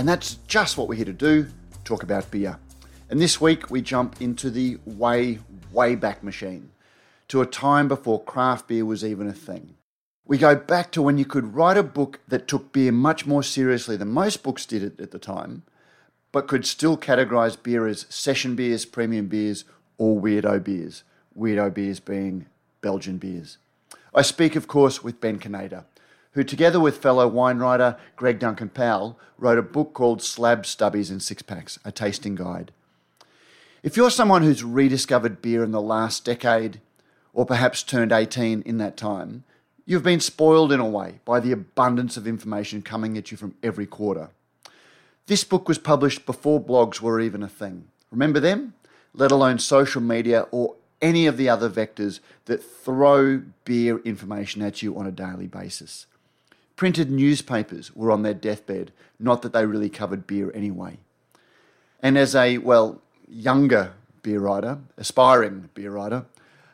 and that's just what we're here to do talk about beer. And this week we jump into the way, way back machine to a time before craft beer was even a thing. We go back to when you could write a book that took beer much more seriously than most books did it at the time, but could still categorize beer as session beers, premium beers, or weirdo beers. Weirdo beers being Belgian beers. I speak, of course, with Ben Canaider who, together with fellow wine writer Greg Duncan Powell, wrote a book called Slabs Stubbies and Six Packs, a tasting guide. If you're someone who's rediscovered beer in the last decade, or perhaps turned 18 in that time, you've been spoiled in a way by the abundance of information coming at you from every quarter. This book was published before blogs were even a thing. Remember them? Let alone social media or any of the other vectors that throw beer information at you on a daily basis. Printed newspapers were on their deathbed, not that they really covered beer anyway. And as a, well, younger beer writer, aspiring beer writer,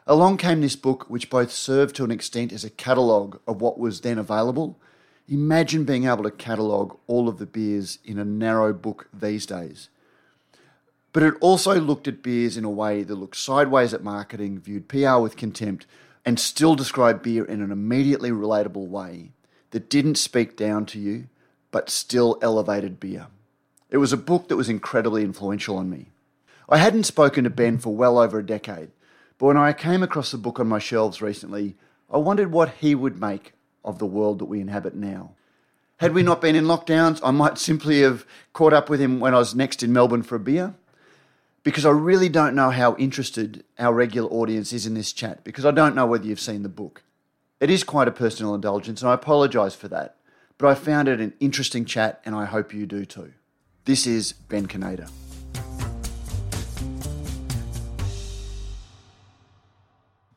along came this book which both served to an extent as a catalogue of what was then available. Imagine being able to catalogue all of the beers in a narrow book these days. But it also looked at beers in a way that looked sideways at marketing, viewed PR with contempt, and still described beer in an immediately relatable way that didn't speak down to you, but still elevated beer. It was a book that was incredibly influential on me. I hadn't spoken to Ben for well over a decade, but when I came across the book on my shelves recently, I wondered what he would make of the world that we inhabit now. Had we not been in lockdowns, I might simply have caught up with him when I was next in Melbourne for a beer. Because I really don't know how interested our regular audience is in this chat, because I don't know whether you've seen the book. It is quite a personal indulgence, and I apologise for that, but I found it an interesting chat, and I hope you do too. This is Ben Canaider.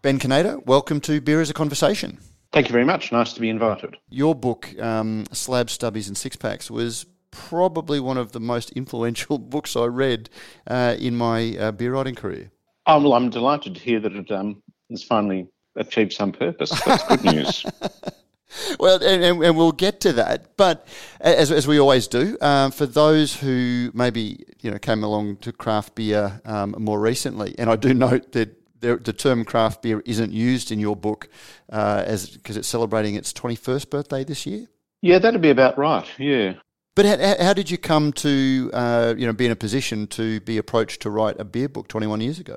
Ben Canaider, welcome to Beer is a Conversation. Thank you very much. Nice to be invited. Your book, um, Slabs Stubbies and Six Packs, was probably one of the most influential books I read uh, in my uh, beer writing career. Oh, well, I'm delighted to hear that it um, has finally achieved some purpose. That's good news. well, and, and, we'll get to that. But as, as we always do, um, for those who maybe you know came along to craft beer um, more recently, and I do note that the, the term craft beer isn't used in your book uh, as because it's celebrating its 21st birthday this year. Yeah, that'd be about right. Yeah. But how, how did you come to uh, you know be in a position to be approached to write a beer book 21 years ago?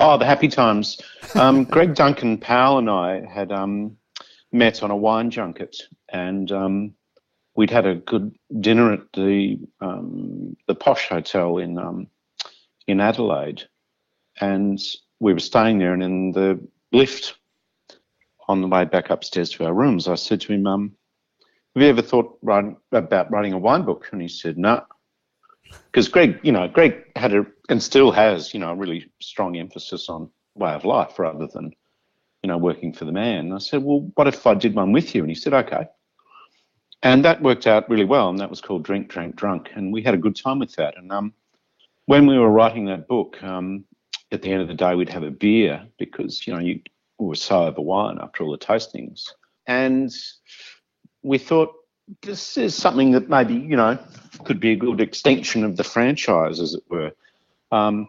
Oh, the happy times. Um, Greg Duncan Powell and I had um, met on a wine junket, and um, we'd had a good dinner at the um, the posh hotel in um, in Adelaide, and we were staying there. And in the lift on the way back upstairs to our rooms, I said to him, um, "Have you ever thought about writing a wine book?" And he said, "No." Because Greg, you know, Greg had a and still has, you know, a really strong emphasis on way of life rather than, you know, working for the man. And I said, well, what if I did one with you? And he said, okay. And that worked out really well, and that was called Drink, Drink, Drunk, and we had a good time with that. And um, when we were writing that book, um, at the end of the day, we'd have a beer because you know you we were so over wine after all the tastings, and we thought this is something that maybe you know could be a good extension of the franchise, as it were. Um,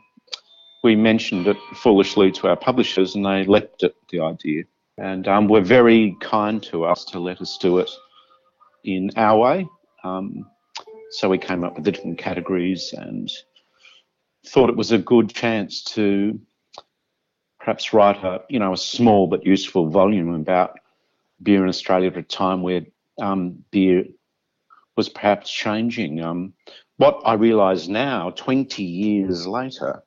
we mentioned it foolishly to our publishers, and they leapt at the idea, and um, were very kind to us to let us do it in our way. Um, so we came up with the different categories and thought it was a good chance to perhaps write a you know a small but useful volume about beer in Australia at a time where um, beer was perhaps changing. Um, what I realise now, 20 years later,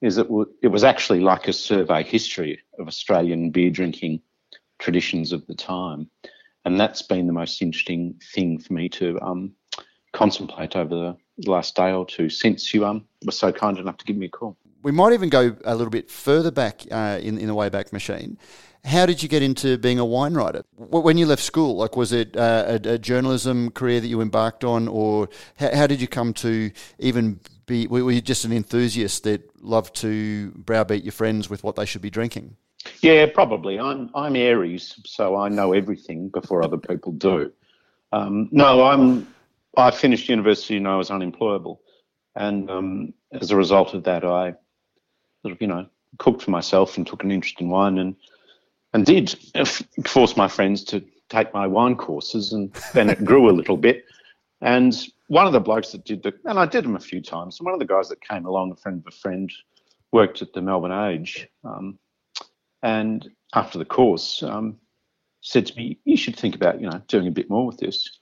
is that it was actually like a survey history of Australian beer drinking traditions of the time. And that's been the most interesting thing for me to um, contemplate over the last day or two since you um, were so kind enough to give me a call. We might even go a little bit further back uh, in, in the Wayback Machine. How did you get into being a wine writer? When you left school, like was it uh, a, a, journalism career that you embarked on, or how, how, did you come to even be? Were you just an enthusiast that loved to browbeat your friends with what they should be drinking? Yeah, probably. I'm I'm Aries, so I know everything before other people do. Um, no, I'm. I finished university and I was unemployable, and um, as a result of that, I sort of you know cooked for myself and took an interest in wine and and did force my friends to take my wine courses, and then it grew a little bit. And one of the blokes that did the, and I did them a few times. And one of the guys that came along, a friend of a friend, worked at the Melbourne Age, um, and after the course, um, said to me, "You should think about, you know, doing a bit more with this."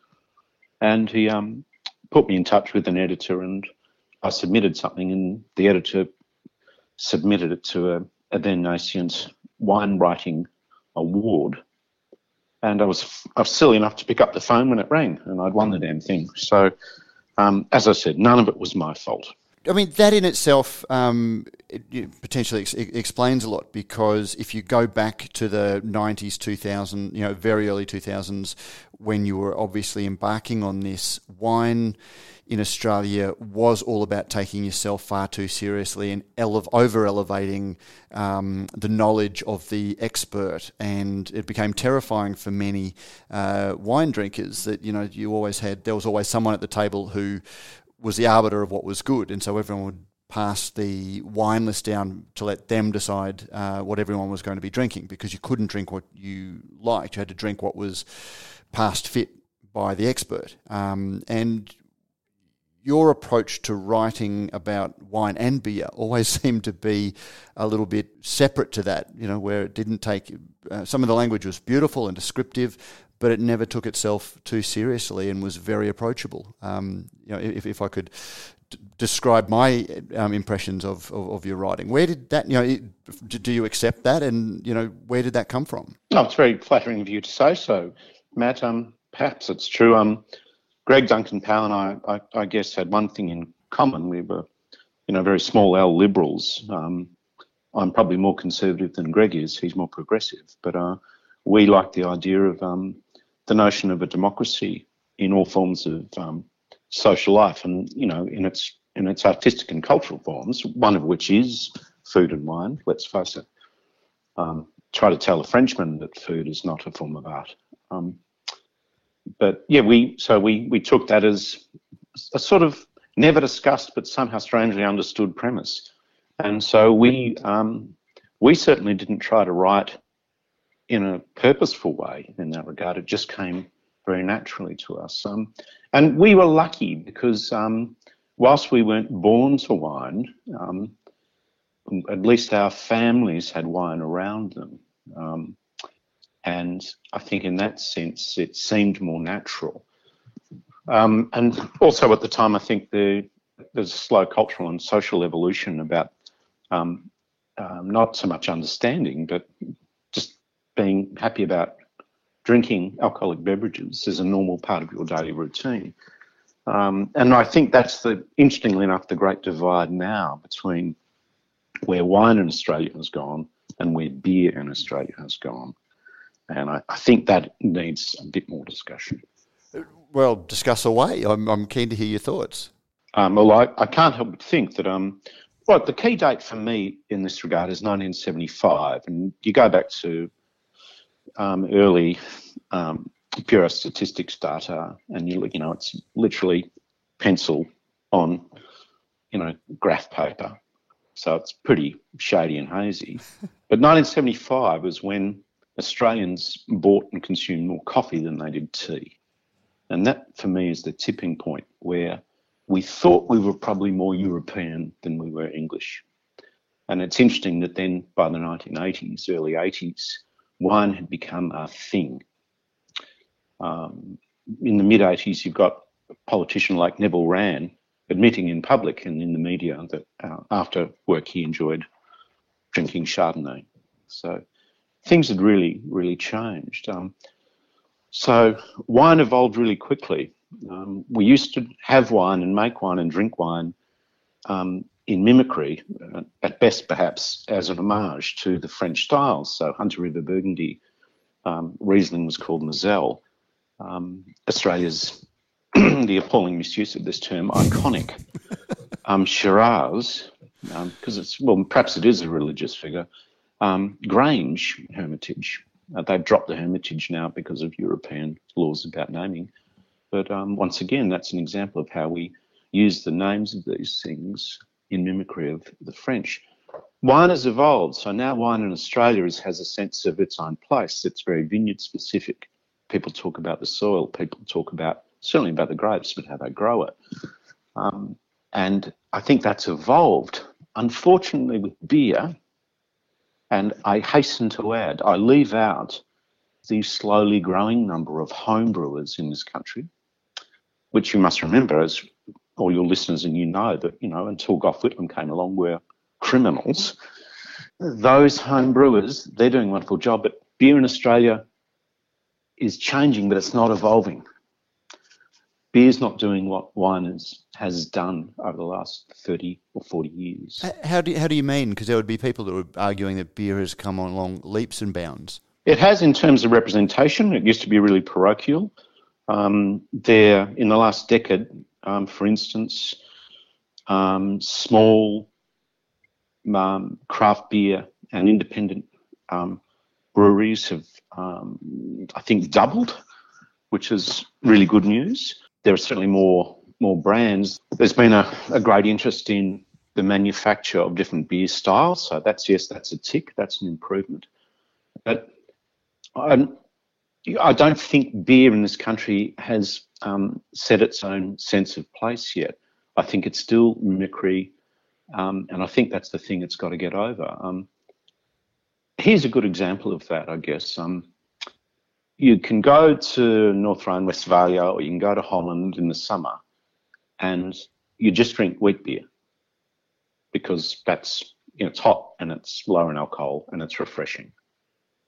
And he um, put me in touch with an editor, and I submitted something, and the editor submitted it to a, a then nascent wine writing award. And I was I was silly enough to pick up the phone when it rang, and I'd won the damn thing. So, um, as I said, none of it was my fault. I mean, that in itself um, it potentially ex- explains a lot because if you go back to the 90s, 2000, you know, very early 2000s, when you were obviously embarking on this, wine in Australia was all about taking yourself far too seriously and ele- over elevating um, the knowledge of the expert. And it became terrifying for many uh, wine drinkers that, you know, you always had, there was always someone at the table who was the arbiter of what was good. And so everyone would pass the wine list down to let them decide uh, what everyone was going to be drinking because you couldn't drink what you liked. You had to drink what was passed fit by the expert. Um, and your approach to writing about wine and beer always seemed to be a little bit separate to that, you know, where it didn't take uh, some of the language was beautiful and descriptive, but it never took itself too seriously and was very approachable. Um, you know, if, if I could d- describe my um, impressions of, of, of, your writing, where did that, you know, do you accept that, and you know, where did that come from? No, it's very flattering of you to say so, Matt. Um, perhaps it's true. Um, Greg Duncan Powell and I, I, I, guess, had one thing in common. We were, you know, very small L liberals. Um, I'm probably more conservative than Greg is. He's more progressive. But uh, we like the idea of um, the notion of a democracy in all forms of um, social life, and you know, in its in its artistic and cultural forms. One of which is food and wine. Let's face it. Um, try to tell a Frenchman that food is not a form of art. Um, but yeah, we so we we took that as a sort of never discussed but somehow strangely understood premise, and so we um, we certainly didn't try to write in a purposeful way in that regard. It just came very naturally to us, um, and we were lucky because um, whilst we weren't born to wine, um, at least our families had wine around them. And I think in that sense, it seemed more natural. Um, and also at the time, I think the, there's a slow cultural and social evolution about um, um, not so much understanding, but just being happy about drinking alcoholic beverages as a normal part of your daily routine. Um, and I think that's the, interestingly enough, the great divide now between where wine in Australia has gone and where beer in Australia has gone. And I, I think that needs a bit more discussion. Well, discuss away. I'm, I'm keen to hear your thoughts. Um, well, I, I can't help but think that um, right, the key date for me in this regard is 1975, and you go back to um, early um, Bureau statistics data, and you you know it's literally pencil on you know graph paper, so it's pretty shady and hazy. but 1975 was when Australians bought and consumed more coffee than they did tea. And that, for me, is the tipping point where we thought we were probably more European than we were English. And it's interesting that then by the 1980s, early 80s, wine had become a thing. Um, in the mid 80s, you've got a politician like Neville Wran admitting in public and in the media that uh, after work he enjoyed drinking Chardonnay. So things had really, really changed. Um, so wine evolved really quickly. Um, we used to have wine and make wine and drink wine um, in mimicry, uh, at best perhaps as an homage to the French styles. So Hunter River Burgundy, um, Riesling was called Moselle. Um, Australia's the appalling misuse of this term, iconic um, Shiraz, because it's well, perhaps it is a religious figure. Um, Grange Hermitage. Uh, they've dropped the Hermitage now because of European laws about naming. But um, once again, that's an example of how we use the names of these things in mimicry of the French. Wine has evolved, so now wine in Australia is, has a sense of its own place. It's very vineyard specific. People talk about the soil, people talk about certainly about the grapes, but how they grow it. Um, and I think that's evolved. Unfortunately, with beer, and I hasten to add, I leave out the slowly growing number of home brewers in this country, which you must remember, as all your listeners and you know, that, you know, until Gough Whitlam came along, were criminals. Those home brewers, they're doing a wonderful job, but beer in Australia is changing, but it's not evolving beer's not doing what wine has, has done over the last 30 or 40 years. How do you, how do you mean? Because there would be people that were arguing that beer has come on along leaps and bounds. It has in terms of representation. It used to be really parochial. Um, there, in the last decade, um, for instance, um, small um, craft beer and independent um, breweries have, um, I think, doubled, which is really good news there are certainly more more brands. There's been a, a great interest in the manufacture of different beer styles. So that's yes, that's a tick. That's an improvement. But I, I don't think beer in this country has um, set its own sense of place yet. I think it's still mimicry, um, and I think that's the thing it's got to get over. Um, here's a good example of that, I guess. Um, you can go to North Rhine-Westphalia or you can go to Holland in the summer and you just drink wheat beer because that's you know, it's hot and it's low in alcohol and it's refreshing.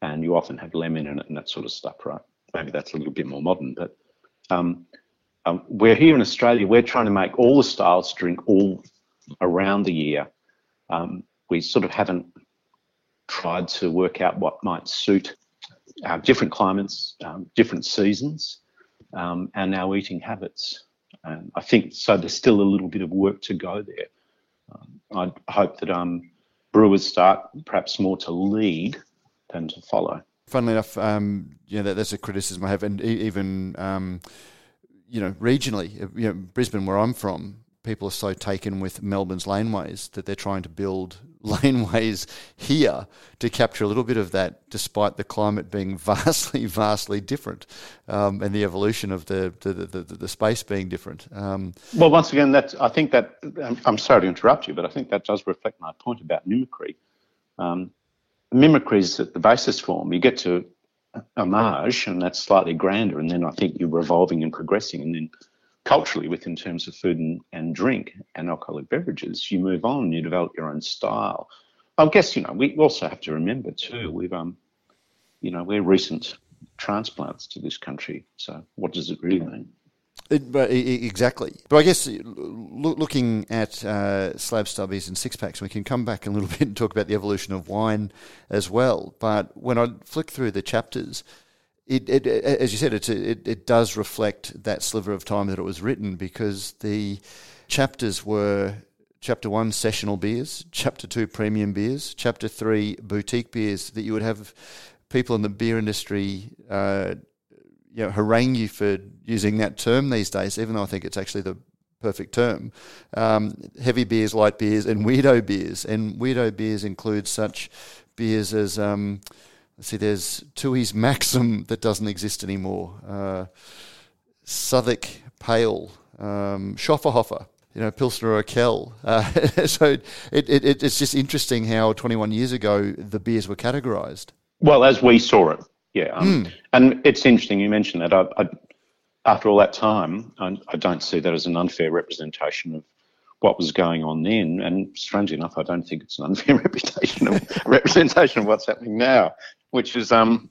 And you often have lemon in it and that sort of stuff, right? Maybe that's a little bit more modern, but um, um, we're here in Australia. We're trying to make all the styles drink all around the year. Um, we sort of haven't tried to work out what might suit uh, different climates, um, different seasons, um, and our eating habits. And I think so. There's still a little bit of work to go there. Um, I hope that um, brewers start perhaps more to lead than to follow. Funnily enough, um, you know that, that's a criticism I have, and even you know regionally, you know Brisbane, where I'm from, people are so taken with Melbourne's laneways that they're trying to build laneways here to capture a little bit of that, despite the climate being vastly, vastly different, um, and the evolution of the the, the, the space being different. Um, well, once again, that I think that I'm sorry to interrupt you, but I think that does reflect my point about mimicry. Um, mimicry is the basis form. You get to homage, and that's slightly grander, and then I think you're revolving and progressing, and then culturally with in terms of food and, and drink and alcoholic beverages. You move on, you develop your own style. I guess, you know, we also have to remember too, we've, um, you know, we're recent transplants to this country. So what does it really mean? It, but exactly. But I guess looking at uh, slab stubbies and six packs, we can come back a little bit and talk about the evolution of wine as well. But when I flick through the chapters, it, it, as you said, it, it, does reflect that sliver of time that it was written because the chapters were chapter one sessional beers, chapter two premium beers, chapter three boutique beers that you would have people in the beer industry uh, you know, harangue you for using that term these days, even though I think it's actually the perfect term. Um, heavy beers, light beers, and weirdo beers. And weirdo beers include such beers as um, see, there's Tooheys Maxim that doesn't exist anymore. Uh, Southwark Pale, um, Schöfferhofer, you know, Pilsner Urquell. Uh, so it, it, it's just interesting how 21 years ago the beers were categorised. Well, as we saw it, yeah. Um, mm. And it's interesting you mentioned that. I, I, after all that time, I, I don't see that as an unfair representation of what was going on then. And strangely enough, I don't think it's an unfair reputation of representation of what's happening now which is um,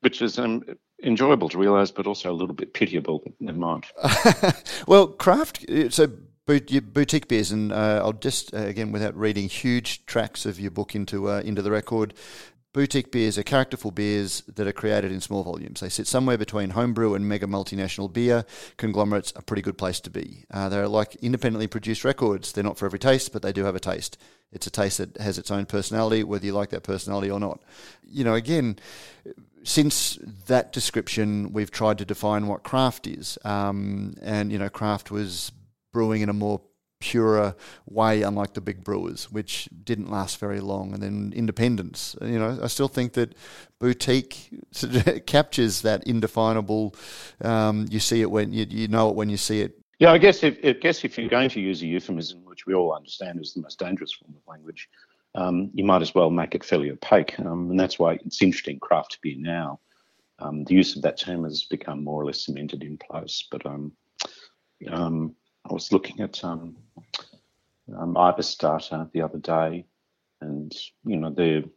which is um, enjoyable to realise, but also a little bit pitiable. Never mind. well, craft. So boutique beers, and uh, I'll just uh, again, without reading huge tracks of your book into uh, into the record, boutique beers are characterful beers that are created in small volumes. They sit somewhere between homebrew and mega multinational beer conglomerates. Are a pretty good place to be. Uh, they're like independently produced records. They're not for every taste, but they do have a taste. It's a taste that has its own personality, whether you like that personality or not. You know, again since that description, we've tried to define what craft is. Um, and, you know, craft was brewing in a more purer way, unlike the big brewers, which didn't last very long. And then independence, you know, I still think that boutique captures that indefinable. Um, you see it when you, you know it when you see it. Yeah, I guess if I guess if you're going to use a euphemism, which we all understand is the most dangerous form of language, um, you might as well make it fairly opaque. Um, and that's why it's interesting craft beer now. Um, the use of that term has become more or less cemented in place. But um, um, I was looking at um, um, Iberstart the other day, and you know the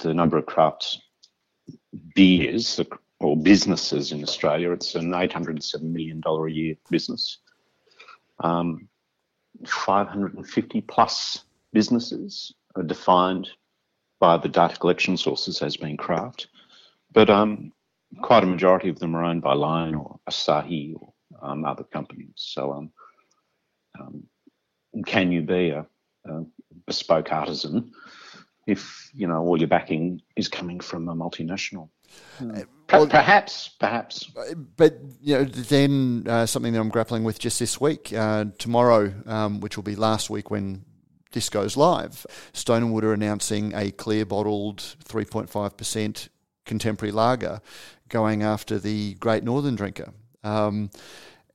the number of craft beers or businesses in Australia. It's an eight hundred and seven million dollar a year business. Um, 550 plus businesses are defined by the data collection sources as being craft, but um, quite a majority of them are owned by Lion or Asahi or um, other companies. So, um, um, can you be a, a, bespoke artisan if you know all your backing is coming from a multinational? Uh, well, perhaps, perhaps. But you know, then uh, something that I'm grappling with just this week, uh, tomorrow, um, which will be last week when this goes live. Stone and Wood are announcing a clear bottled 3.5% contemporary lager going after the Great Northern Drinker. Um,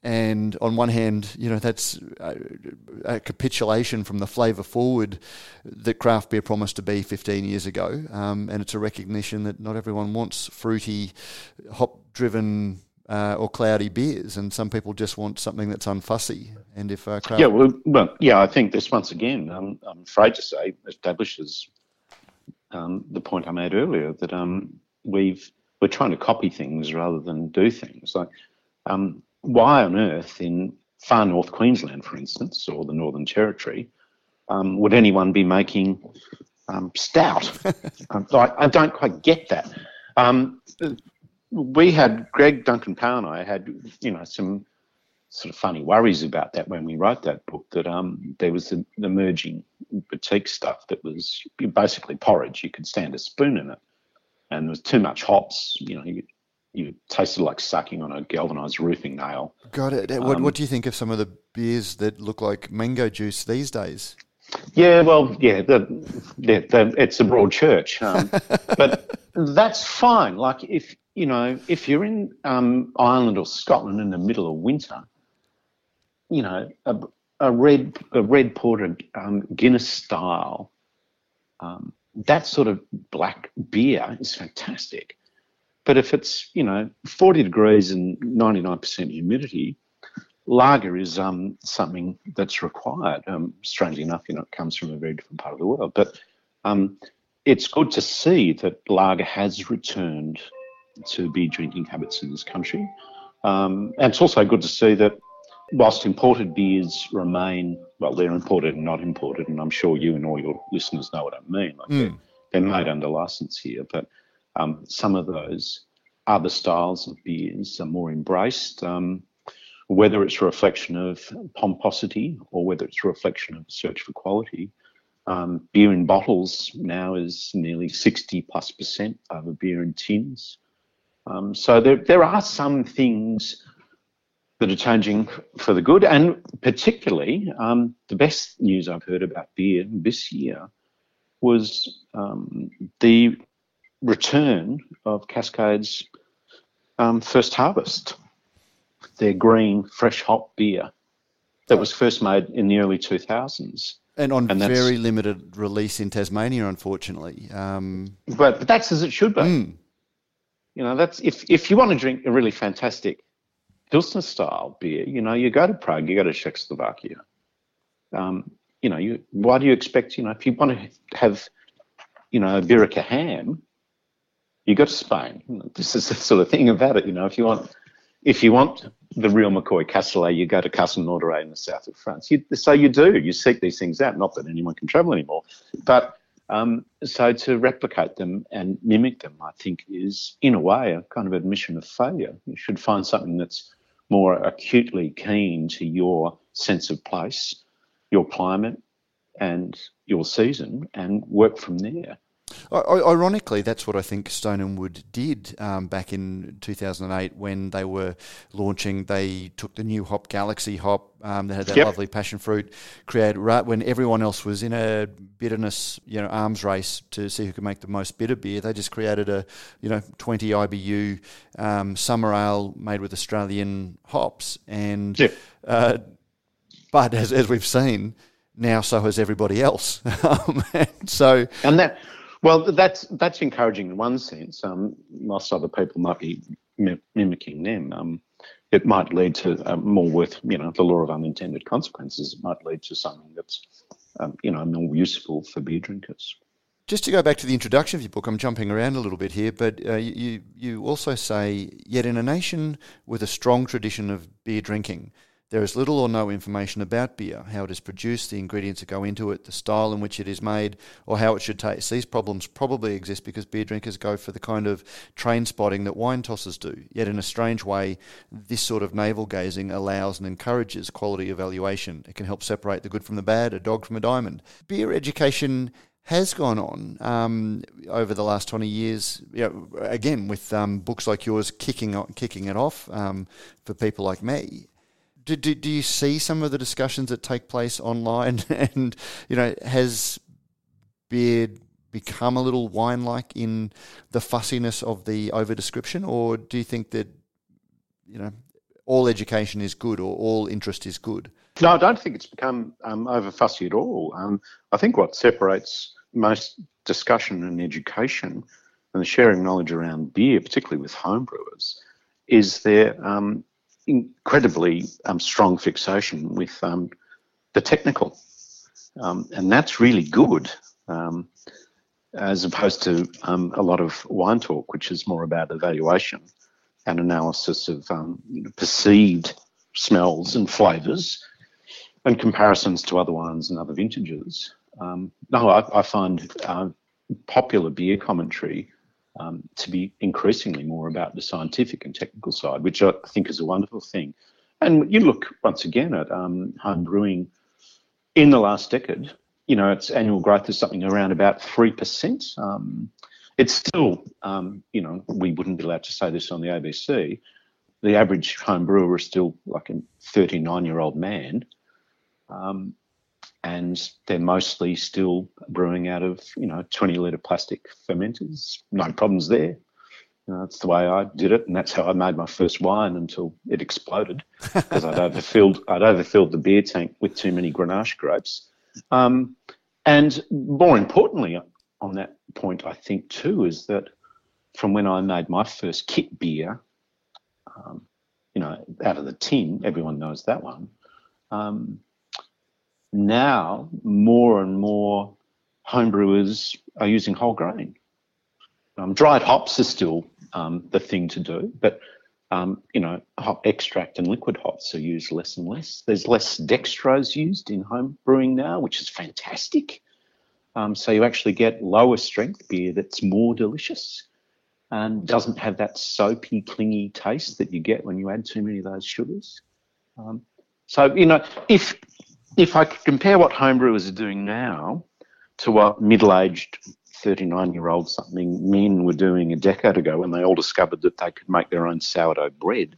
and on one hand, you know, that's a, a, capitulation from the flavour forward that craft beer promised to be 15 years ago. Um, and it's a recognition that not everyone wants fruity, hop driven uh, or cloudy beers, and some people just want something that's unfussy. And if uh, craft yeah, well, well, yeah, I think this once again, I'm afraid to say, establishes um, the point I made earlier that um, we've we're trying to copy things rather than do things. Like, um, why on earth in far north Queensland, for instance, or the Northern Territory, um, would anyone be making um, stout? I, I, don't quite get that we had Greg Duncan Powell and I had you know some sort of funny worries about that when we wrote that book that um there was the, the emerging boutique stuff that was basically porridge you could stand a spoon in it and there was too much hops you know you, you tasted like sucking on a galvanized roofing nail got it what, um, what do you think of some of the beers that look like mango juice these days yeah, well, yeah, the, the, the, it's a broad church, um, but that's fine. Like if you know, if you're in um, Ireland or Scotland in the middle of winter, you know, a, a red a red porter um, Guinness style, um, that sort of black beer is fantastic. But if it's you know 40 degrees and 99% humidity, lager is um, something that's required. Um, strangely enough, you know, it comes from a very different part of the world, but um, it's good to see that lager has returned to be drinking habits in this country. Um, and it's also good to see that whilst imported beers remain, well, they're imported and not imported, and I'm sure you and all your listeners know what I mean. Like mm. they're, they're, made under license here, but um, some of those other styles of beers are more embraced. Um, whether it's a reflection of pomposity or whether it's a reflection of a search for quality, um, beer in bottles now is nearly 60 plus percent over beer in tins. Um, so there, there are some things that are changing for the good, and particularly um, the best news I've heard about beer this year was um, the return of Cascade's um, first harvest, their green fresh hop beer that was first made in the early 2000s. And on and very limited release in Tasmania, unfortunately. Um, but, but that's as it should be. Mm. You know, that's if if you want to drink a really fantastic Pilsner style beer, you know, you go to Prague, you go to Czechoslovakia. Um, you know, you why do you expect, you know, if you want to have, you know, a Birka ham, you go to Spain. This is the sort of thing about it. You know, if you want, if you want the real McCoy cassoulet, you go to Castelnaudary in the south of France. You, so you do. You seek these things out. Not that anyone can travel anymore, but um, so to replicate them and mimic them, I think, is in a way a kind of admission of failure. You should find something that's more acutely keen to your sense of place, your climate, and your season, and work from there. Ironically, that's what I think Stone and Wood did um, back in 2008 when they were launching. They took the new hop, Galaxy hop, um, that had that yep. lovely passion fruit, created right when everyone else was in a bitterness, you know, arms race to see who could make the most bitter beer. They just created a, you know, 20 IBU um, summer ale made with Australian hops, and yep. uh, but as as we've seen now, so has everybody else. Um, and so and that well, that's that's encouraging in one sense. Um, most other people might be mimicking them. Um, it might lead to uh, more worth, you know, the law of unintended consequences. It might lead to something that's, um, you know, more useful for beer drinkers. Just to go back to the introduction of your book, I'm jumping around a little bit here, but uh, you you also say, yet in a nation with a strong tradition of beer drinking, there is little or no information about beer, how it is produced, the ingredients that go into it, the style in which it is made, or how it should taste. These problems probably exist because beer drinkers go for the kind of train spotting that wine tossers do. Yet, in a strange way, this sort of navel gazing allows and encourages quality evaluation. It can help separate the good from the bad, a dog from a diamond. Beer education has gone on um, over the last 20 years, you know, again, with um, books like yours kicking, kicking it off um, for people like me do, do, do you see some of the discussions that take place online? and, you know, has Beard become a little wine like in the fussiness of the over description? Or do you think that, you know, all education is good or all interest is good? No, I don't think it's become um, over fussy at all. Um, I think what separates most discussion and education and the sharing knowledge around beer, particularly with homebrewers, is their um, incredibly um, strong fixation with um, the technical, um, and that's really good, um, as opposed to um, a lot of wine talk, which is more about evaluation and analysis of you know, perceived smells and flavors and comparisons to other wines and other vintages. no, I, I find uh, popular beer commentary um, to be increasingly more about the scientific and technical side, which I think is a wonderful thing. And you look once again at um, home brewing in the last decade, you know, its annual growth is something around about 3%. Um, it's still, um, you know, we wouldn't be allowed to say this on the ABC. The average home brewer is still like a 39 year old man. Um, and they're mostly still brewing out of you know 20 litre plastic fermenters. No problems there. You know, that's the way I did it, and that's how I made my first wine until it exploded because I'd overfilled I'd overfilled the beer tank with too many Grenache grapes. Um, and more importantly, on that point, I think too is that from when I made my first kit beer, um, you know, out of the tin, everyone knows that one. Um, now more and more homebrewers are using whole grain. Um, dried hops are still um, the thing to do, but um, you know, hop extract and liquid hops are used less and less. There's less dextrose used in home brewing now, which is fantastic. Um, so you actually get lower strength beer that's more delicious and doesn't have that soapy, clingy taste that you get when you add too many of those sugars. Um, so you know, if if I could compare what homebrewers are doing now to what middle-aged 39-year-old something men were doing a decade ago when they all discovered that they could make their own sourdough bread,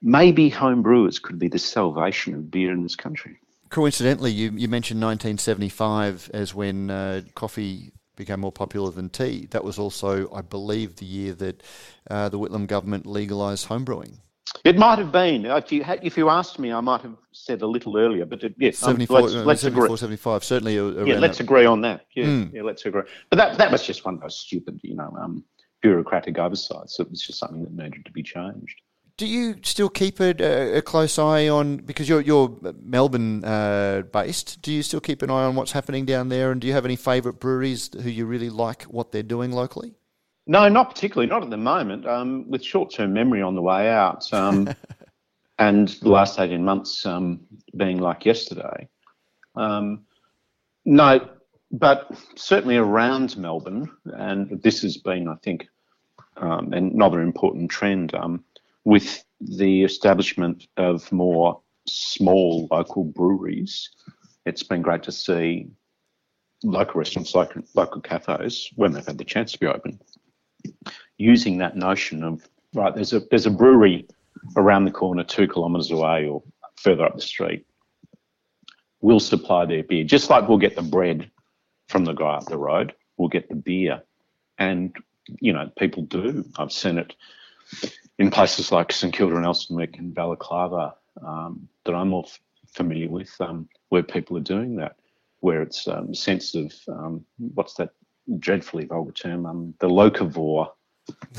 maybe homebrewers could be the salvation of beer in this country. Coincidentally, you, you mentioned 1975 as when uh, coffee became more popular than tea. That was also, I believe, the year that uh, the Whitlam government legalised homebrewing. It might have been. If you, had, if you asked me, I might have said a little earlier. But it, yes, 74, um, let's, let's 74, agree. 75, certainly. Yeah, let's that. agree on that. Yeah, mm. yeah, let's agree. But that that was just one of those stupid, you know, um, bureaucratic oversights. So it was just something that needed to be changed. Do you still keep a, a close eye on because you're you're Melbourne uh, based? Do you still keep an eye on what's happening down there? And do you have any favourite breweries who you really like what they're doing locally? No, not particularly. Not at the moment. Um, with short-term memory on the way out, um, and the last eighteen months um, being like yesterday. Um, no, but certainly around Melbourne, and this has been, I think, um, another important trend um, with the establishment of more small local breweries. It's been great to see local restaurants, local, local cafes, when they've had the chance to be open, using that notion of right. There's a there's a brewery around the corner, two kilometres away, or further up the street. We'll supply their beer, just like we'll get the bread from the guy up the road. We'll get the beer, and you know people do. I've seen it in places like St Kilda and Elsternwick and Balaclava um, that I'm more f- familiar with, um, where people are doing that, where it's um, sense of um, what's that dreadfully vulgar term, um, the locavore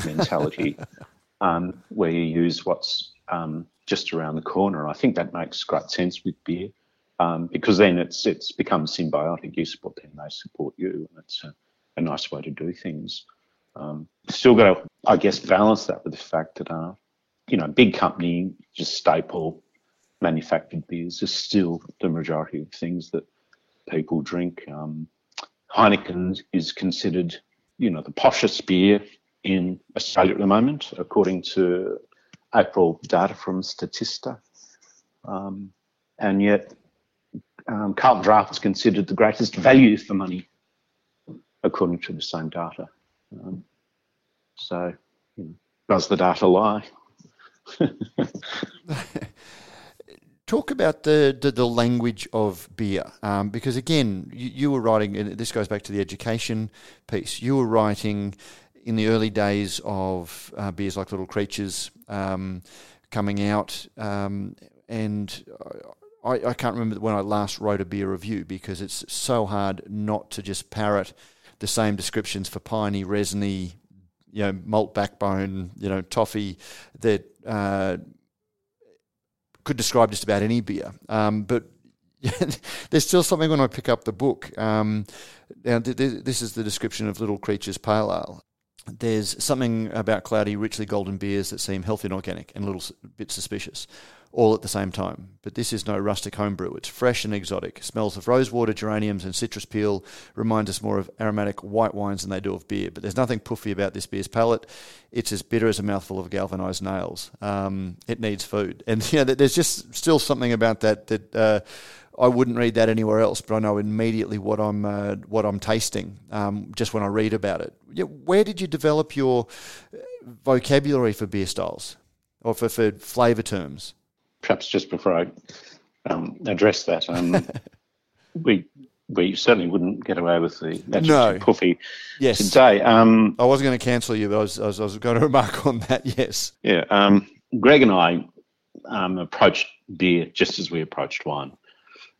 mentality, um, where you use what's just around the corner. I think that makes great sense with beer. because then it's it's become symbiotic. You support them, they support you, and it's a, a nice way to do things. Um, still got to, I guess, balance that with the fact that, uh, you know, big company, just staple manufactured beers is still the majority of things that people drink. Um, Heineken is considered, you know, the poshest beer in Australia at the moment, according to April data from Statista. Um, and yet, um, Carlton Draft is considered the greatest value for money, according to the same data. Um, so, you know, does the data lie? Talk about the, the, the, language of beer, um, because again, you, you, were writing, and this goes back to the education piece. You were writing in the early days of uh, beers like Little Creatures um, coming out, um, and I, I, can't remember when I last wrote a beer review because it's so hard not to just parrot the same descriptions for piney, resiny, you know, malt backbone, you know, toffee that uh, could describe just about any beer. Um, but there's still something when I pick up the book. Um, now, th- th- this is the description of Little Creatures Pale Ale. There's something about cloudy, richly golden beers that seem healthy and organic and a little bit suspicious all at the same time. But this is no rustic homebrew. It's fresh and exotic. Smells of rosewater, geraniums, and citrus peel remind us more of aromatic white wines than they do of beer. But there's nothing puffy about this beer's palate. It's as bitter as a mouthful of galvanized nails. Um, it needs food, and there's just still something about that that. Uh, I wouldn't read that anywhere else, but I know immediately what I'm uh, what I'm tasting um, just when I read about it. Where did you develop your vocabulary for beer styles or for, for flavour terms? Perhaps just before I um, address that, um, we we certainly wouldn't get away with the no. puffy yes. today. Um, I wasn't going to cancel you, but I was, I was, I was going to remark on that. Yes. Yeah. Um, Greg and I um, approached beer just as we approached wine,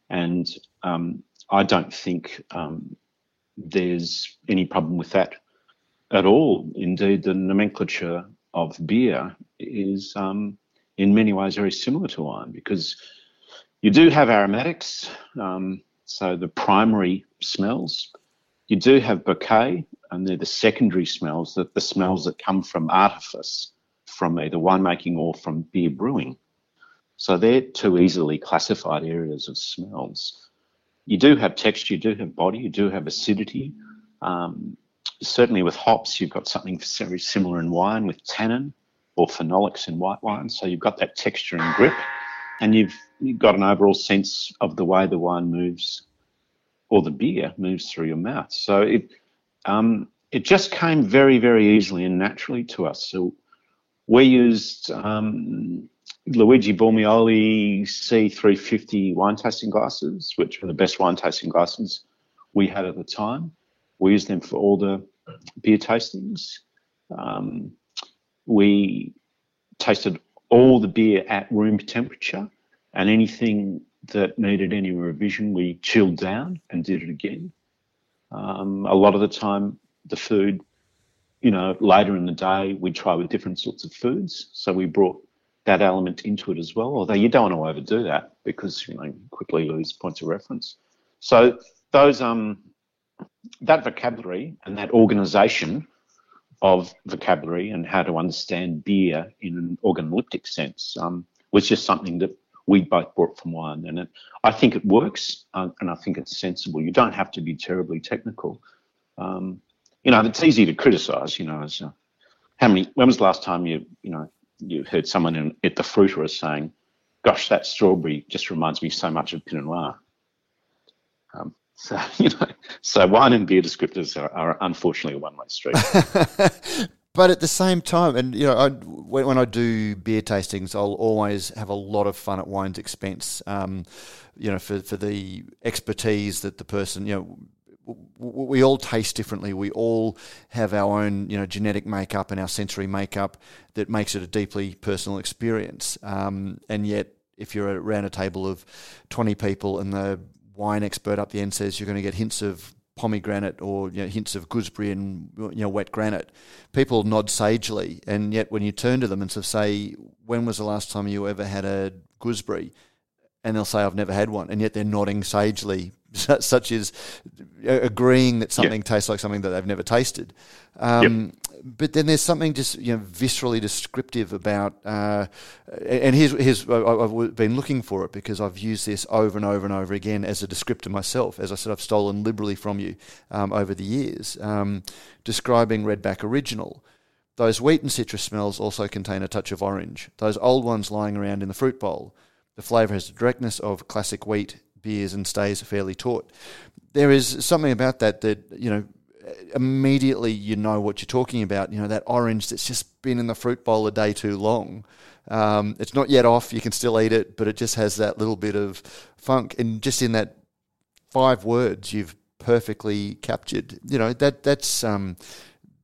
and um, I don't think there's any problem with that at all. Indeed, the nomenclature of beer is um, in many ways very similar to wine because you do have aromatics, um, so the primary smells. You do have bouquet, and they're the secondary smells, that the smells that come from artifice, from either winemaking or from beer brewing. So they're two easily classified areas of smells. You do have texture, you do have body, you do have acidity. Um, certainly with hops, you've got something very similar in wine with tannin or phenolics in white wine. So you've got that texture and grip, and you've, you've got an overall sense of the way the wine moves or the beer moves through your mouth. So it um, it just came very, very easily and naturally to us. So we used um, Luigi Bormioli C350 wine tasting glasses, which were the best wine tasting glasses we had at the time. We used them for all the beer tastings. Um, we tasted all the beer at room temperature, and anything that needed any revision, we chilled down and did it again. Um, a lot of the time, the food, you know, later in the day, we try with different sorts of foods. So we brought that element into it as well. Although you don't want to overdo that because you know you quickly lose points of reference. So those um that vocabulary and that organisation of vocabulary and how to understand beer in an organoleptic sense um, was just something that we both brought from wine. And it, I think it works uh, and I think it's sensible. You don't have to be terribly technical. Um, you know, it's easy to criticize, you know, as uh, how many, when was the last time you, you know, you heard someone in, at the fruiterer saying, gosh, that strawberry just reminds me so much of Pinot Noir. So, you know, so wine and beer descriptors are, are unfortunately a one-way street. but at the same time, and you know, I, when, I do beer tastings, I'll always have a lot of fun at wine's expense. Um, you know, for for the expertise that the person, you know. We all taste differently. We all have our own, you know, genetic makeup and our sensory makeup that makes it a deeply personal experience. Um, and yet, if you're around a table of 20 people and the wine expert up the end says you're going to get hints of pomegranate or you know, hints of gooseberry and you know wet granite. People nod sagely, and yet when you turn to them and sort of say, "When was the last time you ever had a gooseberry?" and they'll say, "I've never had one," and yet they're nodding sagely, such as agreeing that something yep. tastes like something that they've never tasted. Um, yep but then there's something just you know viscerally descriptive about, uh, and here's, here's I've been looking for it because I've used this over and over and over again as a descriptor myself. As I said, I've stolen liberally from you um, over the years, um, describing Redback Original. Those wheat and citrus smells also contain a touch of orange. Those old ones lying around in the fruit bowl. The flavour has the directness of classic wheat beers and stays fairly taut. There is something about that that you know immediately you know what you're talking about. You know that orange that's just been in the fruit bowl a day too long. Um, it's not yet off. You can still eat it, but it just has that little bit of funk. And just in that five words, you've perfectly captured. You know that that's. Um,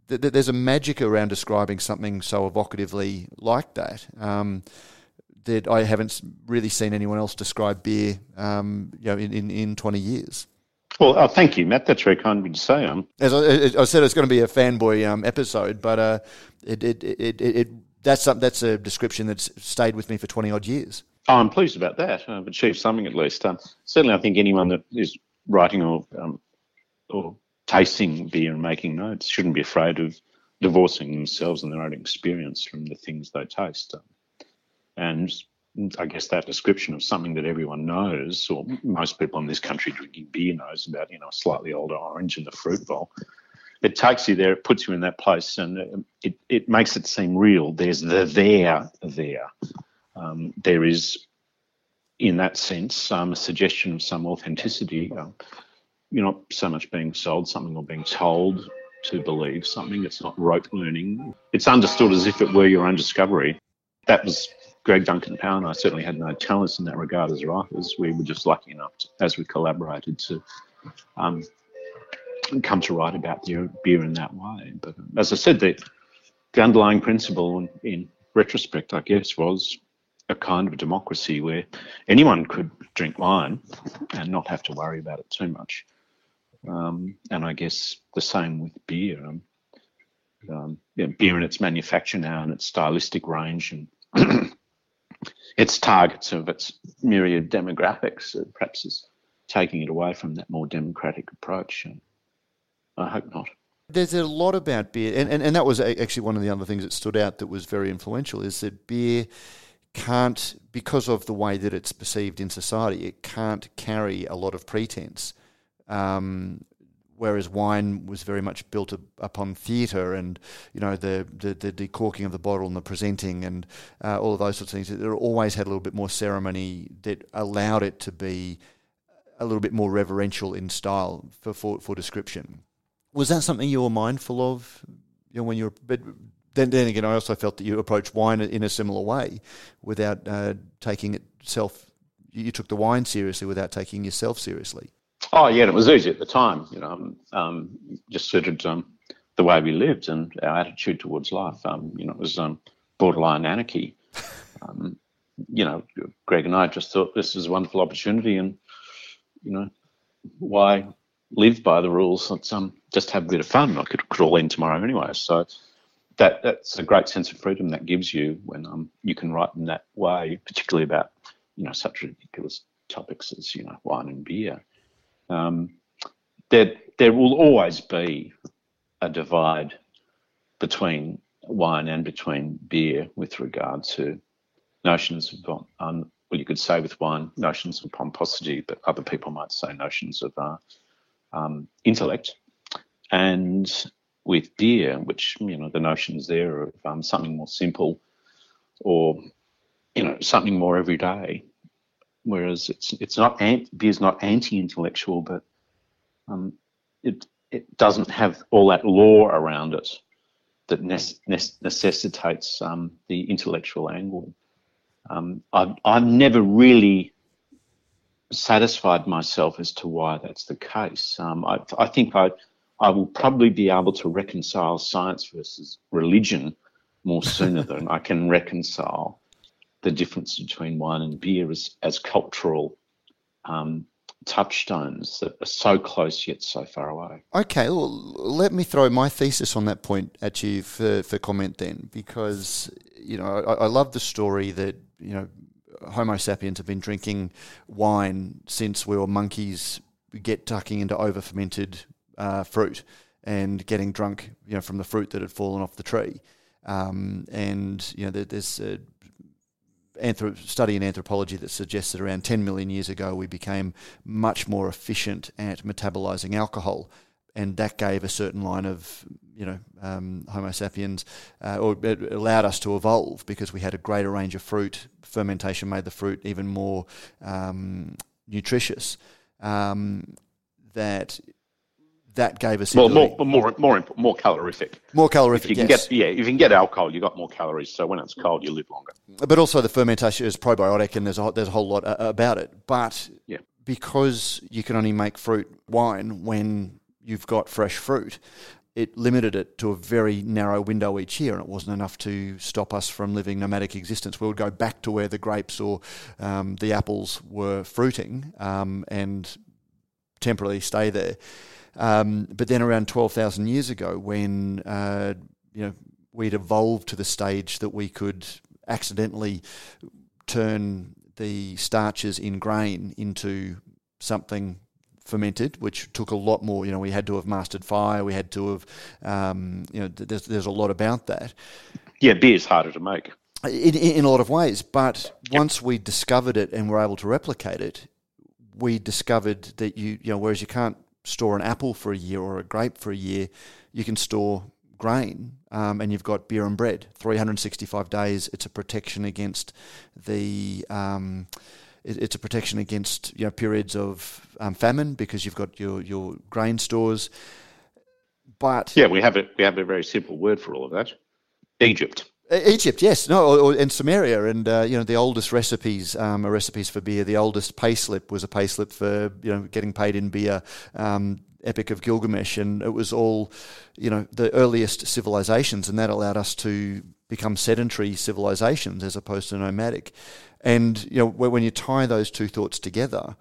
th- th- there's a magic around describing something so evocatively like that. Um, that I haven't really seen anyone else describe beer, um, you know, in, in, in 20 years. Well, oh, thank you, Matt. That's very kind of you to say. Um, as I, I said, it's going to be a fanboy um, episode, but uh, it, it, it, it, that's some, that's a description that's stayed with me for twenty odd years. Oh, I'm pleased about that. I've achieved something at least. Um, certainly, I think anyone that is writing or um, or tasting beer and making notes shouldn't be afraid of divorcing themselves and their own experience from the things they taste. Um, and I guess that description of something that everyone knows, or most people in this country drinking beer knows about, you know, a slightly older orange in the fruit bowl. It takes you there, it puts you in that place, and it, it makes it seem real. There's the there there. Um, there is, in that sense, um, a suggestion of some authenticity. Um, you're not so much being sold something or being told to believe something. It's not rote learning. It's understood as if it were your own discovery. That was Greg Duncan Powell and I certainly had no talents in that regard as writers. We were just lucky enough, to, as we collaborated, to um, come to write about the beer in that way. But as I said, the, the underlying principle in, in retrospect, I guess, was a kind of democracy where anyone could drink wine and not have to worry about it too much. Um, and I guess the same with beer. Um, um, know, beer in its manufacture now and its stylistic range and its targets of its myriad demographics perhaps is taking it away from that more democratic approach. I hope not. There's a lot about beer, and, and, and that was actually one of the other things that stood out that was very influential is that beer can't, because of the way that it's perceived in society, it can't carry a lot of pretense. Um, whereas wine was very much built upon theatre and you know the, the, the decorking of the bottle and the presenting and uh, all of those sorts of things. It always had a little bit more ceremony that allowed it to be a little bit more reverential in style for for, for description. Was that something you were mindful of? You know, when you were, but then, then again, I also felt that you approached wine in a similar way, without uh, taking itself. You took the wine seriously without taking yourself seriously. Oh yeah, it was easy at the time. You know, um, just suited um, the way we lived and our attitude towards life. Um, you know, it was um, borderline anarchy. Um, you know, Greg and I just thought this is a wonderful opportunity, and you know, why live by the rules? Let's um, just have a bit of fun. I could, all end tomorrow anyway. So that that's a great sense of freedom that gives you when um, you can write in that way, particularly about you know such ridiculous topics as you know wine and beer. Um, there, there will always be a divide between wine and between beer with regard to notions of, um, well, you could say with wine, notions of pomposity, but other people might say notions of uh, um, intellect. And with beer, which, you know, the notions there of um, something more simple or, you know, something more everyday. Whereas it's it's not beer's not anti-intellectual, but um, it it doesn't have all that lore around it that necessitates um, the intellectual angle. Um, I've, I've never really satisfied myself as to why that's the case. Um, I, I, think I, I will probably be able to reconcile science versus religion more sooner than I can reconcile the difference between wine and beer as, as cultural um, touchstones that are so close yet so far away. Okay, well, let me throw my thesis on that point at you for, for comment then, because you know I, I love the story that you know Homo sapiens have been drinking wine since we were monkeys, get tucking into over fermented uh, fruit and getting drunk, you know, from the fruit that had fallen off the tree. Um, and you know, there, there's a anthrop- study in anthropology that suggests that around 10 million years ago we became much more efficient at metabolizing alcohol and that gave a certain line of you know um, Homo sapiens, uh, or it allowed us to evolve because we had a greater range of fruit. Fermentation made the fruit even more um, nutritious. Um, that that gave us more, more, more, more, more calorific. More calorific. If you can yes. get, yeah, if you can get alcohol, you got more calories. So when it's cold, you live longer. But also the fermentation is probiotic, and there's a there's a whole lot uh, about it. But yeah. because you can only make fruit wine when you've got fresh fruit, it limited it to a very narrow window each year, and it wasn't enough to stop us from living nomadic existence. We would go back to where the grapes or um, the apples were fruiting um, and temporarily stay there. Um, but then around 12,000 years ago, when uh, you know we'd evolved to the stage that we could accidentally turn the starches in grain into something fermented, which took a lot more. You know, we had to have mastered fire. We had to have, um, you know, there's there's a lot about that. Yeah, beer's harder to make. In, in a lot of ways, but yep. once we discovered it and were able to replicate it, we discovered that you, you know, whereas you can't store an apple for a year or a grape for a year, you can store grain um, and you've got beer and bread. 365 days, it's a protection against the. Um, it's a protection against you know periods of um, famine because you've got your, your grain stores. But yeah, we have a we have a very simple word for all of that: Egypt. Egypt, yes, no, or, or, and Sumeria, and uh, you know the oldest recipes um, are recipes for beer. The oldest payslip was a payslip for you know getting paid in beer. Um, Epic of Gilgamesh, and it was all, you know, the earliest civilizations, and that allowed us to become sedentary civilizations as opposed to nomadic. And you know, when you tie those two thoughts together,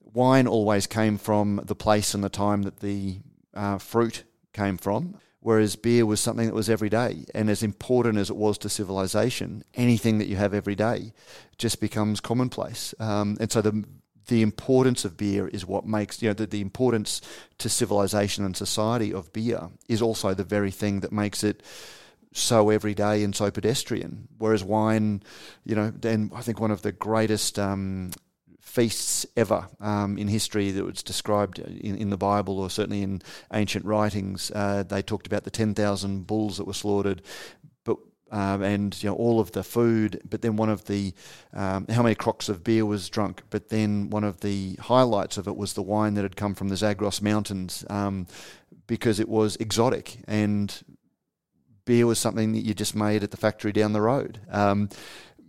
wine always came from the place and the time that the uh, fruit came from, whereas beer was something that was every day. And as important as it was to civilization, anything that you have every day just becomes commonplace. Um, and so the the importance of beer is what makes you know the, the importance to civilization and society of beer is also the very thing that makes it so everyday and so pedestrian. Whereas wine, you know, and I think one of the greatest um, feasts ever um, in history that was described in, in the Bible or certainly in ancient writings. Uh, they talked about the 10,000 bulls that were slaughtered. But um, and you know all of the food, but then one of the um, how many crocks of beer was drunk. But then one of the highlights of it was the wine that had come from the Zagros Mountains, um, because it was exotic and beer was something that you just made at the factory down the road. Um,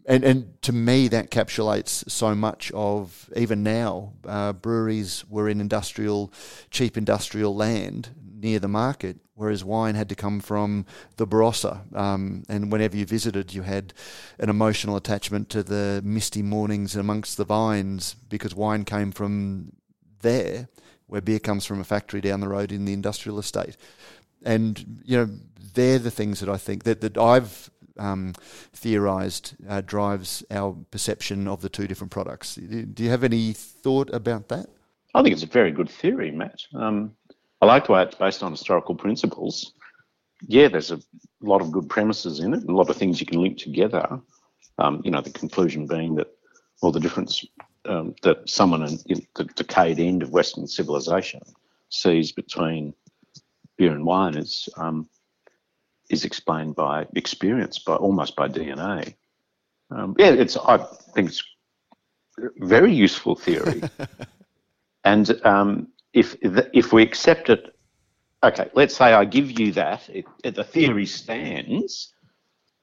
and, and to me, that encapsulates so much of even now. Uh, breweries were in industrial, cheap industrial land near the market, whereas wine had to come from the Barossa. Um, and whenever you visited, you had an emotional attachment to the misty mornings amongst the vines because wine came from there, where beer comes from a factory down the road in the industrial estate. And you know, they're the things that I think that, that I've um, theorized uh, drives our perception of the two different products. Do you have any thought about that? I think it's a very good theory, Matt. Um, I like the way it's based on historical principles. yeah, there's a lot of good premises in it, a lot of things you can link together. Um, you know, the conclusion being that, well, the difference um, that someone in, in the decayed end of Western civilization sees between beer and wine is um, is explained by experience, by almost by DNA. Um, yeah, it's I think it's very useful theory, and um, if if we accept it, okay, let's say I give you that, it, it, the theory stands.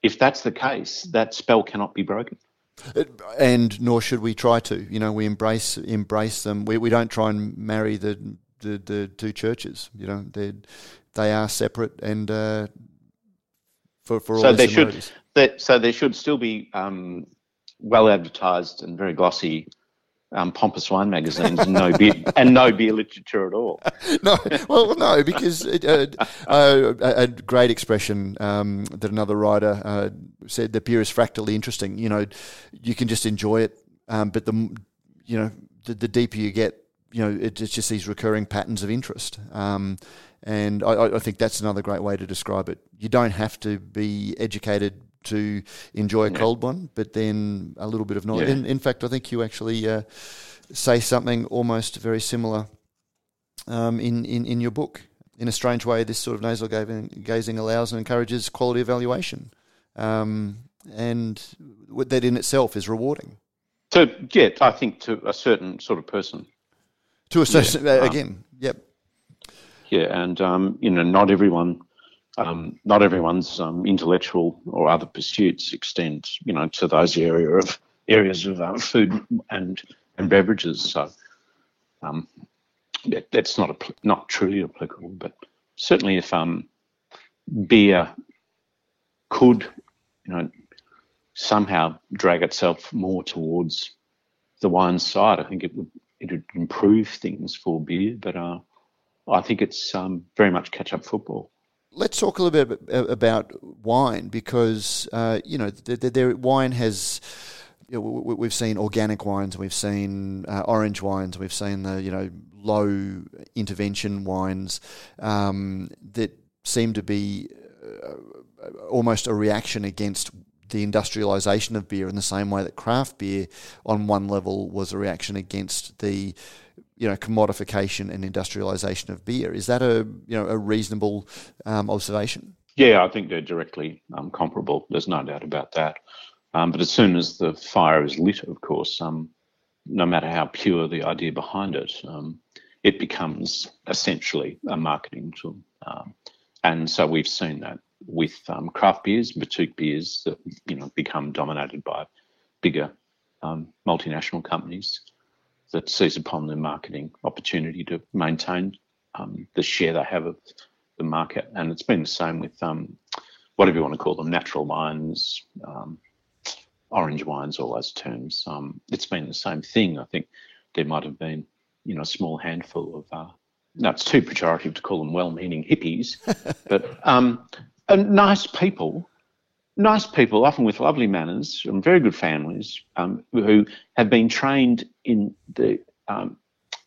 If that's the case, that spell cannot be broken and nor should we try to. You know, we embrace embrace them. We we don't try and marry the the, the two churches. You know, they they are separate and uh, for for all so they should. That, so there should still be um, well advertised and very glossy um, pompous wine magazines and no beer and no beer literature at all. No, well, no, because uh, uh, a, great expression um, that another writer uh, said: "The beer is fractally interesting." You know, you can just enjoy it, um, but the you know the, the, deeper you get, you know, it, it's just these recurring patterns of interest. Um, and I, I think that's another great way to describe it. You don't have to be educated to enjoy a yeah. cold one, but then a little bit of knowledge. Yeah. In, in, fact, I think you actually uh, say something almost very similar um, in, in, in your book. In a strange way, this sort of nasal gazing allows and encourages quality evaluation. Um, and that in itself is rewarding. So, yeah, I think to a certain sort of person. To a certain, yeah. Again, yep. Yeah, and, um, you know, not everyone um, not everyone's um, intellectual or other pursuits extend, you know, to those area of areas of uh, food and and beverages. So um, that, that's not a, not truly applicable, but certainly if um, beer could, you know, somehow drag itself more towards the wine side, I think it would it would improve things for beer. But uh, I think it's um, very much catch up football. Let's talk a little bit about wine because uh, you know the, the, the wine has. We've seen organic wines, we've seen uh, orange wines, we've seen the you know low intervention wines um, that seem to be uh, almost a reaction against the industrialization of beer in the same way that craft beer on one level was a reaction against the you know commodification and industrialization of beer. Is that a you know a reasonable um, observation? Yeah, I think they're directly um, comparable. There's no doubt about that. Um, but as soon as the fire is lit, of course, um, no matter how pure the idea behind it, um, it becomes essentially a marketing tool. Um, and so we've seen that with craft beers, boutique beers that you know become dominated by bigger multinational companies that seize upon the marketing opportunity to maintain um, the share they have of the market. And it's been the same with um, whatever you want to call them, natural wines, um, orange wines, all those terms. Um, it's been the same thing. I think there might have been, you know, a small handful of. Uh, no, it's too pejorative to call them well-meaning hippies, but um, nice people nice people, often with lovely manners, from very good families, um, who have been trained in the, um,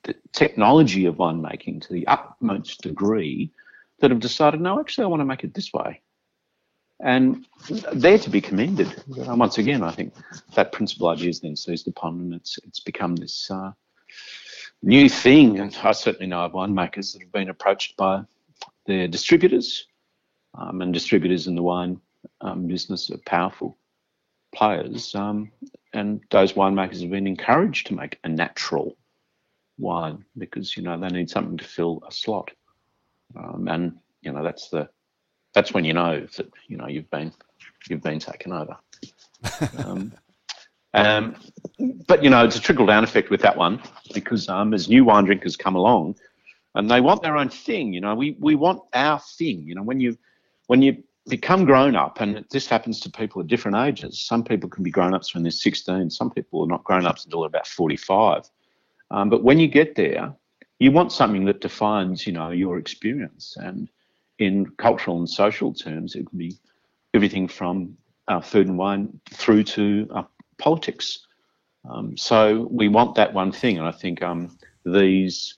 the technology of winemaking to the utmost degree, that have decided, no, actually, I want to make it this way. And they're to be commended. And once again, I think that principal idea is then seized upon, and it's it's become this uh, new thing. And I certainly know of winemakers that have been approached by their distributors um, and distributors in the wine um, business are powerful players, um, and those winemakers have been encouraged to make a natural wine because you know they need something to fill a slot, um, and you know that's the that's when you know that you know you've been you've been taken over. um, um, but you know it's a trickle down effect with that one because um, as new wine drinkers come along, and they want their own thing. You know, we we want our thing. You know, when you when you become grown up, and this happens to people at different ages. Some people can be grown ups when they're 16, some people are not grown ups until about 45. Um, but when you get there, you want something that defines, you know, your experience. And in cultural and social terms, it can be everything from uh, food and wine through to uh, politics. Um, so we want that one thing, and I think um, these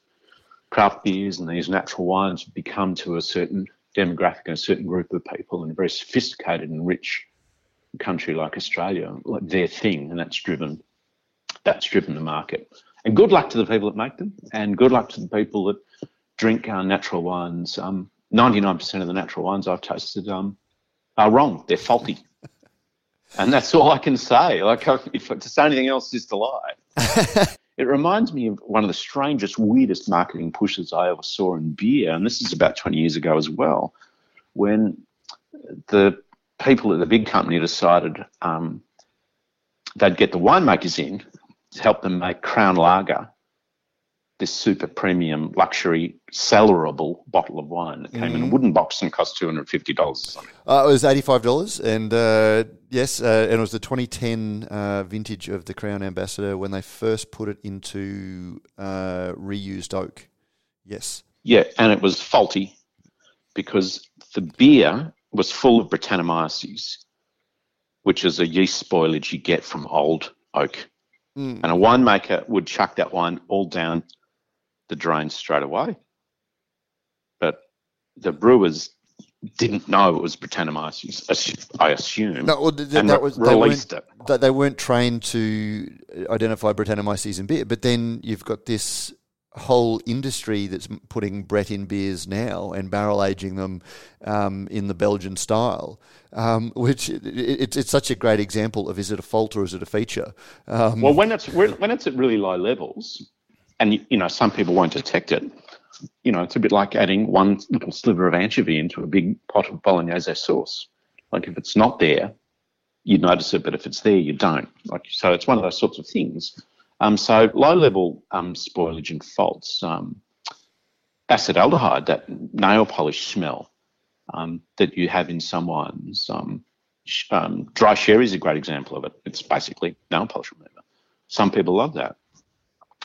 craft beers and these natural wines become to a certain demographic and a certain group of people in a very sophisticated and rich country like Australia, like their thing, and that's driven that's driven the market. And good luck to the people that make them, and good luck to the people that drink uh, natural wines. Um, 99% of the natural wines I've tasted um, are wrong. They're faulty. and that's all I can say. Like, if to say anything else is to lie. it reminds me of one of the strangest, weirdest marketing pushes I ever saw in beer. And this is about 20 years ago as well, when the people at the big company decided um, they'd get the winemakers in to help them make Crown Lager this super premium luxury cellarable bottle of wine that came mm. in a mm. wooden box and cost two hundred fifty dollars. Uh, it was eighty five dollars, and uh, yes, uh, and it was the twenty ten uh, vintage of the Crown Ambassador when they first put it into uh, reused oak. Yes. Yeah, and it was faulty because the beer was full of Brettanomyces, which is a yeast spoilage you get from old oak. Mm. And a winemaker would chuck that wine all down the drain straight away. But the brewers didn't know it was Brettanomyces, I assume. No, well, th- that was, released they it. That they weren't trained to identify Brettanomyces in beer. But then you've got this whole industry that's putting Brett in beers now and barrel aging them um, in the Belgian style, um, which it, it, it's such a great example of is it a fault or is it a feature? Um, well, when it's when it's at really low levels, and you know some people won't detect it. You know, it's a bit like adding one little sliver of anchovy into a big pot of bolognese sauce. Like if it's not there, you notice it, but if it's there, you don't. Like so, it's one of those sorts of things. Um, so low level um, spoilage and faults, um, acetaldehyde, that nail polish smell um, that you have in some wines. Um, sh- um, dry sherry is a great example of it. It's basically nail polish remover. Some people love that.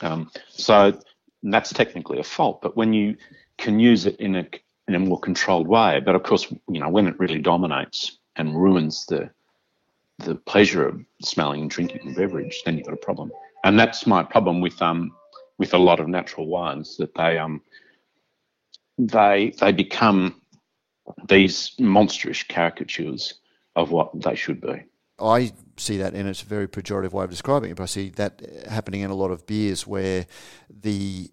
Um, so that's technically a fault, but when you can use it in a in a more controlled way, but of course, you know, when it really dominates and ruins the the pleasure of smelling and drinking a beverage, then you've got a problem. And that's my problem with um with a lot of natural wines that they um they they become these monstrous caricatures of what they should be. I see that, and it's a very pejorative way of describing it. But I see that happening in a lot of beers where the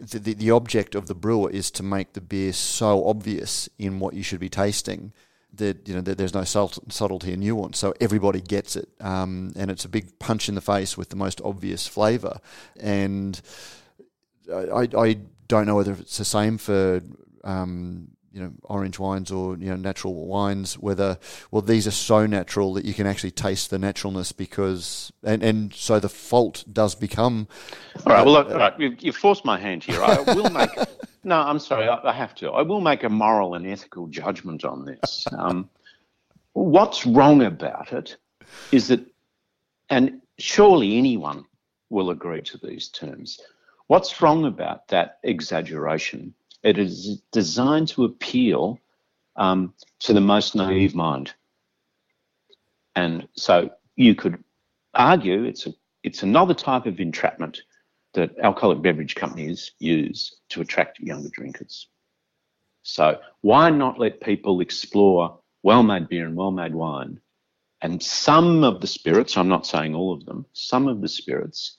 the, the object of the brewer is to make the beer so obvious in what you should be tasting that you know that there's no subtlety and nuance, so everybody gets it, um, and it's a big punch in the face with the most obvious flavour. And I, I don't know whether it's the same for um, you know orange wines or you know natural wines whether well these are so natural that you can actually taste the naturalness because and and so the fault does become all right well look, all right you've, you've forced my hand here. I will make no i'm sorry I, I, have to. I will make a moral and ethical judgment on this. Um, what's wrong about it is that and surely anyone will agree to these terms what's wrong about that exaggeration it is designed to appeal um, to the most naive mind. And so you could argue it's a it's another type of entrapment that alcoholic beverage companies use to attract younger drinkers. So why not let people explore well-made beer and well-made wine and some of the spirits, I'm not saying all of them, some of the spirits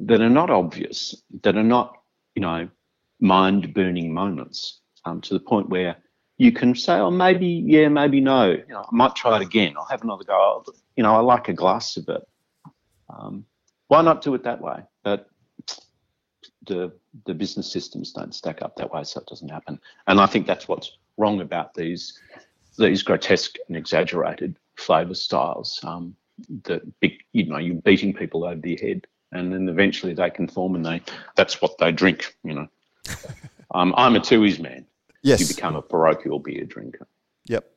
that are not obvious, that are not, you know, mind burning moments um, to the point where you can say, oh, maybe, yeah, maybe no. You know, I might try it again. I'll have another go. You know, I like a glass of it. Um, why not do it that way? But the the business systems don't stack up that way, so it doesn't happen. And I think that's what's wrong about these these grotesque and exaggerated flavour styles. Um, that you know you're beating people over the head, and then eventually they conform and they that's what they drink. You know. um, I'm a Tooheys man. Yes. You become a parochial beer drinker. Yep.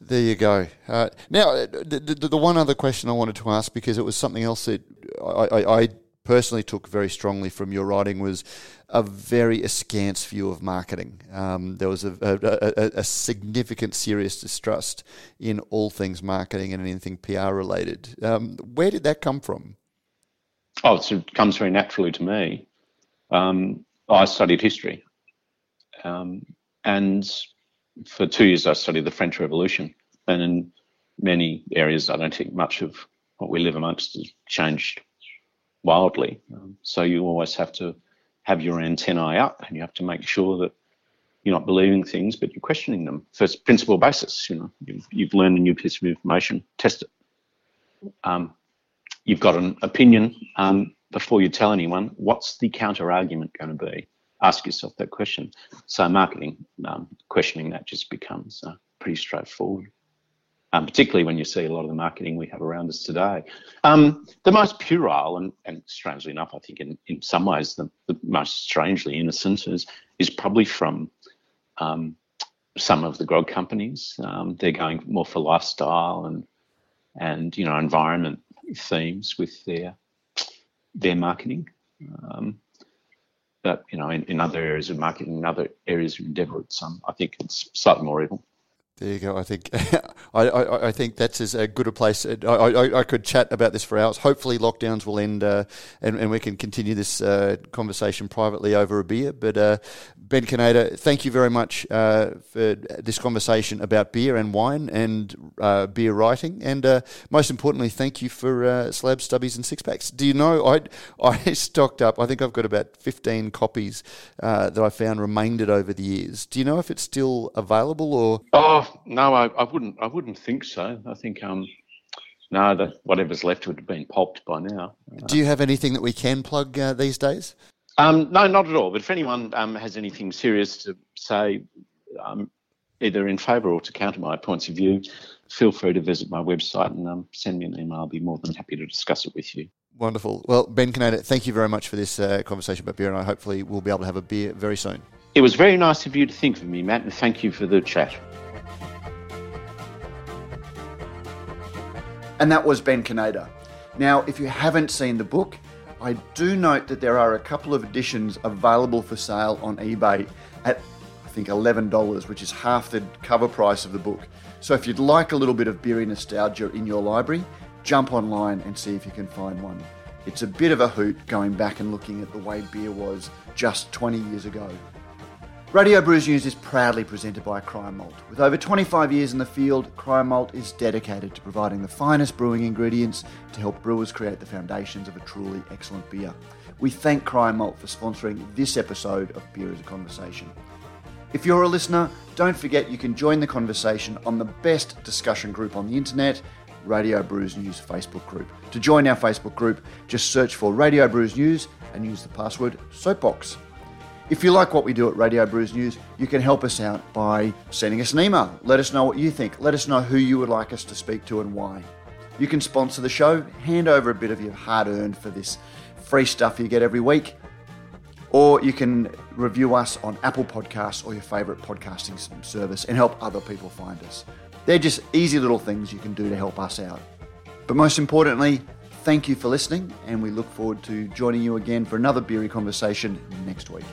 There you go. Uh, now, the, the, the, one other question I wanted to ask, because it was something else that I, I, I, personally took very strongly from your writing, was a very askance view of marketing. Um, there was a, a, a, significant, serious distrust in all things marketing and anything PR related. Um, where did that come from? Oh, it comes very naturally to me. Um, I studied history. Um, and for two years, I studied the French Revolution. And in many areas, I don't think much of what we live amongst has changed wildly. Um, so you always have to have your antennae up and you have to make sure that you're not believing things, but you're questioning them. First principle basis, you know, you've, you've learned a new piece of information, test it. Um, you've got an opinion um, before you tell anyone. What's the counter argument going to be? Ask yourself that question. So marketing, um, questioning that just becomes uh, pretty straightforward. Um, particularly when you see a lot of the marketing we have around us today. Um, the most puerile and, and, strangely enough, I think in, in some ways the, the most strangely innocent is, is probably from um, some of the grog companies. Um, they're going more for lifestyle and and you know environment themes with their their marketing. Um, but you know, in, in other areas of marketing, in other areas of endeavour, it's um, I think it's slightly more evil. There you go. I think I, I, I, think that's as good a place. I, I, I, could chat about this for hours. Hopefully, lockdowns will end uh, and, and we can continue this uh, conversation privately over a beer. But uh, Ben Canaider, thank you very much uh, for this conversation about beer and wine and uh, beer writing. And uh, most importantly, thank you for uh, slab stubbies and six packs. Do you know, I, I stocked up, I think I've got about 15 copies that I found remaindered over the years. Do you know if it's still available or? Oh, no, I, I wouldn't, I wouldn't think so. I think, um, no, the, whatever's left would have been pulped by now. Do you have anything that we can plug uh, these days? Um, no, not at all. But if anyone um, has anything serious to say, um, either in favour or to counter my points of view, feel free to visit my website and um, send me an email. I'll be more than happy to discuss it with you. Wonderful. Well, Ben Canaider, thank you very much for this uh, conversation about beer, and I hopefully we'll be able to have a beer very soon. It was very nice of you to think of me, Matt, and thank you for the chat. And that was Ben Canaider. Now, if you haven't seen the book, I do note that there are a couple of editions available for sale on eBay at I think $11, which is half the cover price of the book. So if you'd like a little bit of beery nostalgia in your library, jump online and see if you can find one. It's a bit of a hoot going back and looking at the way beer was just 20 years ago. Radio Brews News is proudly presented by Cryer Malt. With over 25 years in the field, Cryer Malt is dedicated to providing the finest brewing ingredients to help brewers create the foundations of a truly excellent beer. We thank Cryer Malt for sponsoring this episode of Beer is a Conversation. If you're a listener, don't forget you can join the conversation on the best discussion group on the internet, Radio Brews News Facebook group. To join our Facebook group, just search for Radio Brews News and use the password Soapbox. If you like what we do at Radio Brews News, you can help us out by sending us an email. Let us know what you think. Let us know who you would like us to speak to and why. You can sponsor the show, hand over a bit of your hard earned for this free stuff you get every week. Or you can review us on Apple Podcasts or your favourite podcasting service and help other people find us. They're just easy little things you can do to help us out. But most importantly, thank you for listening, and we look forward to joining you again for another beery conversation next week.